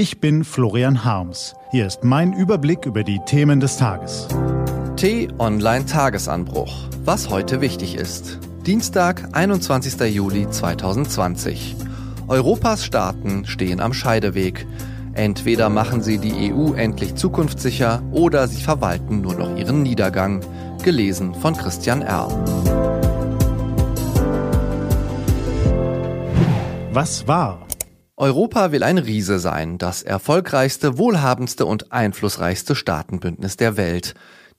Ich bin Florian Harms. Hier ist mein Überblick über die Themen des Tages. T-Online Tagesanbruch. Was heute wichtig ist. Dienstag, 21. Juli 2020. Europas Staaten stehen am Scheideweg. Entweder machen sie die EU endlich zukunftssicher oder sie verwalten nur noch ihren Niedergang. Gelesen von Christian R. Was war? Europa will ein Riese sein, das erfolgreichste, wohlhabendste und einflussreichste Staatenbündnis der Welt.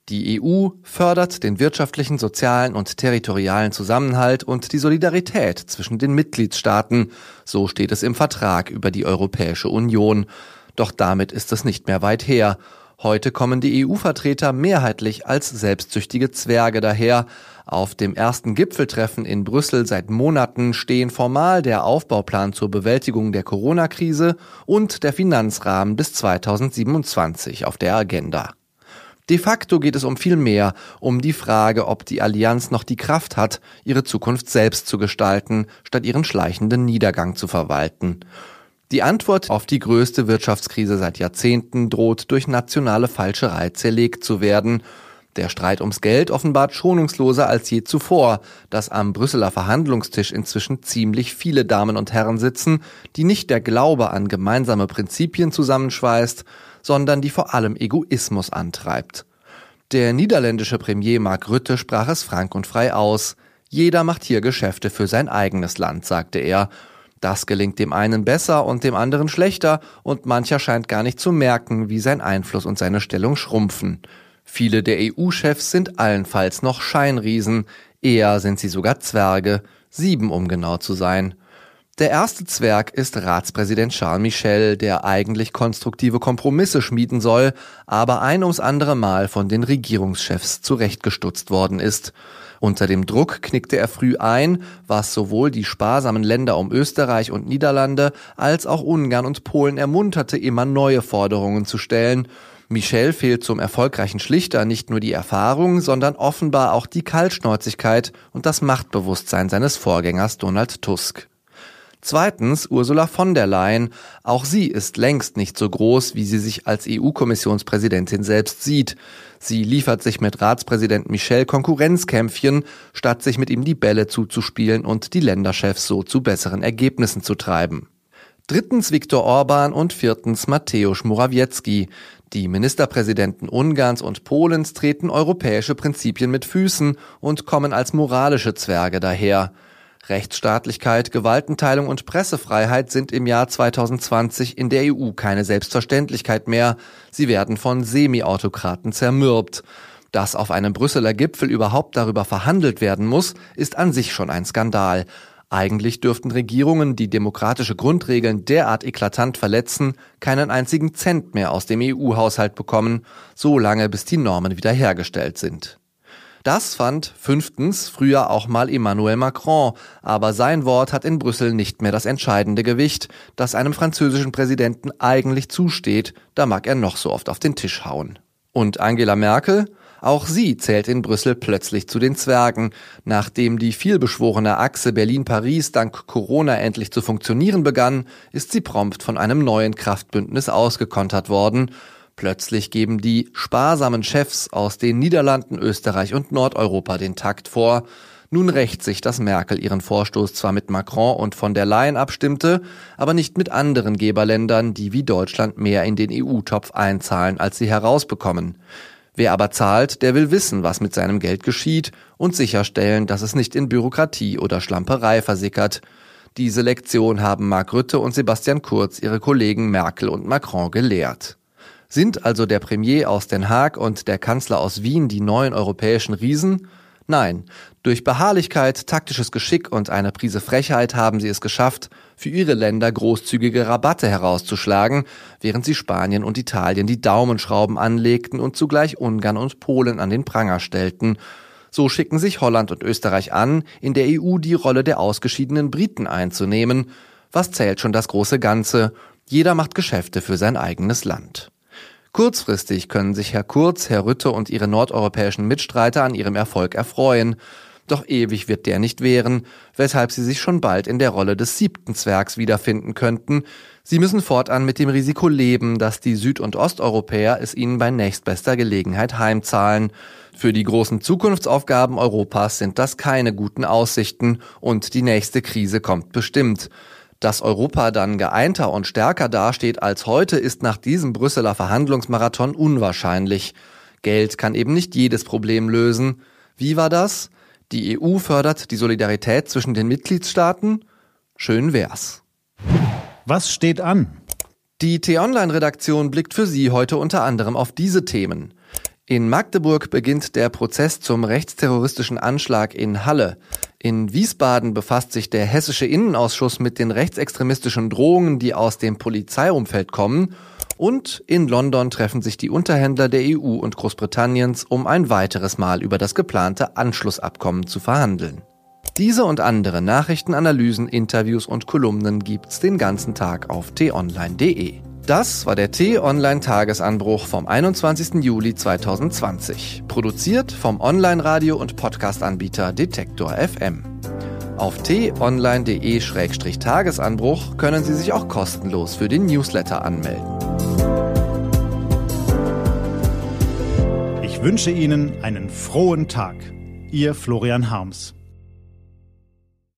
Die EU fördert den wirtschaftlichen, sozialen und territorialen Zusammenhalt und die Solidarität zwischen den Mitgliedstaaten, so steht es im Vertrag über die Europäische Union. Doch damit ist es nicht mehr weit her. Heute kommen die EU-Vertreter mehrheitlich als selbstsüchtige Zwerge daher. Auf dem ersten Gipfeltreffen in Brüssel seit Monaten stehen formal der Aufbauplan zur Bewältigung der Corona-Krise und der Finanzrahmen bis 2027 auf der Agenda. De facto geht es um viel mehr, um die Frage, ob die Allianz noch die Kraft hat, ihre Zukunft selbst zu gestalten, statt ihren schleichenden Niedergang zu verwalten. Die Antwort auf die größte Wirtschaftskrise seit Jahrzehnten droht durch nationale Falscherei zerlegt zu werden. Der Streit ums Geld offenbart schonungsloser als je zuvor, dass am Brüsseler Verhandlungstisch inzwischen ziemlich viele Damen und Herren sitzen, die nicht der Glaube an gemeinsame Prinzipien zusammenschweißt, sondern die vor allem Egoismus antreibt. Der niederländische Premier Mark Rutte sprach es frank und frei aus. Jeder macht hier Geschäfte für sein eigenes Land, sagte er, das gelingt dem einen besser und dem anderen schlechter, und mancher scheint gar nicht zu merken, wie sein Einfluss und seine Stellung schrumpfen. Viele der EU-Chefs sind allenfalls noch Scheinriesen, eher sind sie sogar Zwerge, sieben um genau zu sein. Der erste Zwerg ist Ratspräsident Charles Michel, der eigentlich konstruktive Kompromisse schmieden soll, aber ein ums andere Mal von den Regierungschefs zurechtgestutzt worden ist. Unter dem Druck knickte er früh ein, was sowohl die sparsamen Länder um Österreich und Niederlande als auch Ungarn und Polen ermunterte, immer neue Forderungen zu stellen. Michel fehlt zum erfolgreichen Schlichter nicht nur die Erfahrung, sondern offenbar auch die Kaltschnäuzigkeit und das Machtbewusstsein seines Vorgängers Donald Tusk. Zweitens Ursula von der Leyen. Auch sie ist längst nicht so groß, wie sie sich als EU-Kommissionspräsidentin selbst sieht. Sie liefert sich mit Ratspräsident Michel Konkurrenzkämpfchen, statt sich mit ihm die Bälle zuzuspielen und die Länderchefs so zu besseren Ergebnissen zu treiben. Drittens Viktor Orban und viertens Mateusz Morawiecki. Die Ministerpräsidenten Ungarns und Polens treten europäische Prinzipien mit Füßen und kommen als moralische Zwerge daher. Rechtsstaatlichkeit, Gewaltenteilung und Pressefreiheit sind im Jahr 2020 in der EU keine Selbstverständlichkeit mehr. Sie werden von Semi-Autokraten zermürbt. Dass auf einem Brüsseler Gipfel überhaupt darüber verhandelt werden muss, ist an sich schon ein Skandal. Eigentlich dürften Regierungen, die demokratische Grundregeln derart eklatant verletzen, keinen einzigen Cent mehr aus dem EU-Haushalt bekommen, so lange bis die Normen wiederhergestellt sind. Das fand fünftens früher auch mal Emmanuel Macron, aber sein Wort hat in Brüssel nicht mehr das entscheidende Gewicht, das einem französischen Präsidenten eigentlich zusteht, da mag er noch so oft auf den Tisch hauen. Und Angela Merkel? Auch sie zählt in Brüssel plötzlich zu den Zwergen. Nachdem die vielbeschworene Achse Berlin-Paris dank Corona endlich zu funktionieren begann, ist sie prompt von einem neuen Kraftbündnis ausgekontert worden. Plötzlich geben die sparsamen Chefs aus den Niederlanden, Österreich und Nordeuropa den Takt vor. Nun rächt sich, dass Merkel ihren Vorstoß zwar mit Macron und von der Leyen abstimmte, aber nicht mit anderen Geberländern, die wie Deutschland mehr in den EU-Topf einzahlen, als sie herausbekommen. Wer aber zahlt, der will wissen, was mit seinem Geld geschieht und sicherstellen, dass es nicht in Bürokratie oder Schlamperei versickert. Diese Lektion haben Mark Rütte und Sebastian Kurz ihre Kollegen Merkel und Macron gelehrt. Sind also der Premier aus Den Haag und der Kanzler aus Wien die neuen europäischen Riesen? Nein, durch Beharrlichkeit, taktisches Geschick und eine Prise Frechheit haben sie es geschafft, für ihre Länder großzügige Rabatte herauszuschlagen, während sie Spanien und Italien die Daumenschrauben anlegten und zugleich Ungarn und Polen an den Pranger stellten. So schicken sich Holland und Österreich an, in der EU die Rolle der ausgeschiedenen Briten einzunehmen. Was zählt schon das große Ganze? Jeder macht Geschäfte für sein eigenes Land. Kurzfristig können sich Herr Kurz, Herr Rütte und ihre nordeuropäischen Mitstreiter an ihrem Erfolg erfreuen. Doch ewig wird der nicht währen, weshalb sie sich schon bald in der Rolle des siebten Zwergs wiederfinden könnten. Sie müssen fortan mit dem Risiko leben, dass die Süd- und Osteuropäer es ihnen bei nächstbester Gelegenheit heimzahlen. Für die großen Zukunftsaufgaben Europas sind das keine guten Aussichten und die nächste Krise kommt bestimmt. Dass Europa dann geeinter und stärker dasteht als heute, ist nach diesem Brüsseler Verhandlungsmarathon unwahrscheinlich. Geld kann eben nicht jedes Problem lösen. Wie war das? Die EU fördert die Solidarität zwischen den Mitgliedstaaten? Schön wär's. Was steht an? Die T-Online-Redaktion blickt für Sie heute unter anderem auf diese Themen. In Magdeburg beginnt der Prozess zum rechtsterroristischen Anschlag in Halle. In Wiesbaden befasst sich der hessische Innenausschuss mit den rechtsextremistischen Drohungen, die aus dem Polizeiumfeld kommen. Und in London treffen sich die Unterhändler der EU und Großbritanniens, um ein weiteres Mal über das geplante Anschlussabkommen zu verhandeln. Diese und andere Nachrichtenanalysen, Interviews und Kolumnen gibt's den ganzen Tag auf t-online.de. Das war der T-Online-Tagesanbruch vom 21. Juli 2020. Produziert vom Online-Radio- und Podcast-Anbieter Detektor FM. Auf t-online.de-tagesanbruch können Sie sich auch kostenlos für den Newsletter anmelden. Ich wünsche Ihnen einen frohen Tag. Ihr Florian Harms.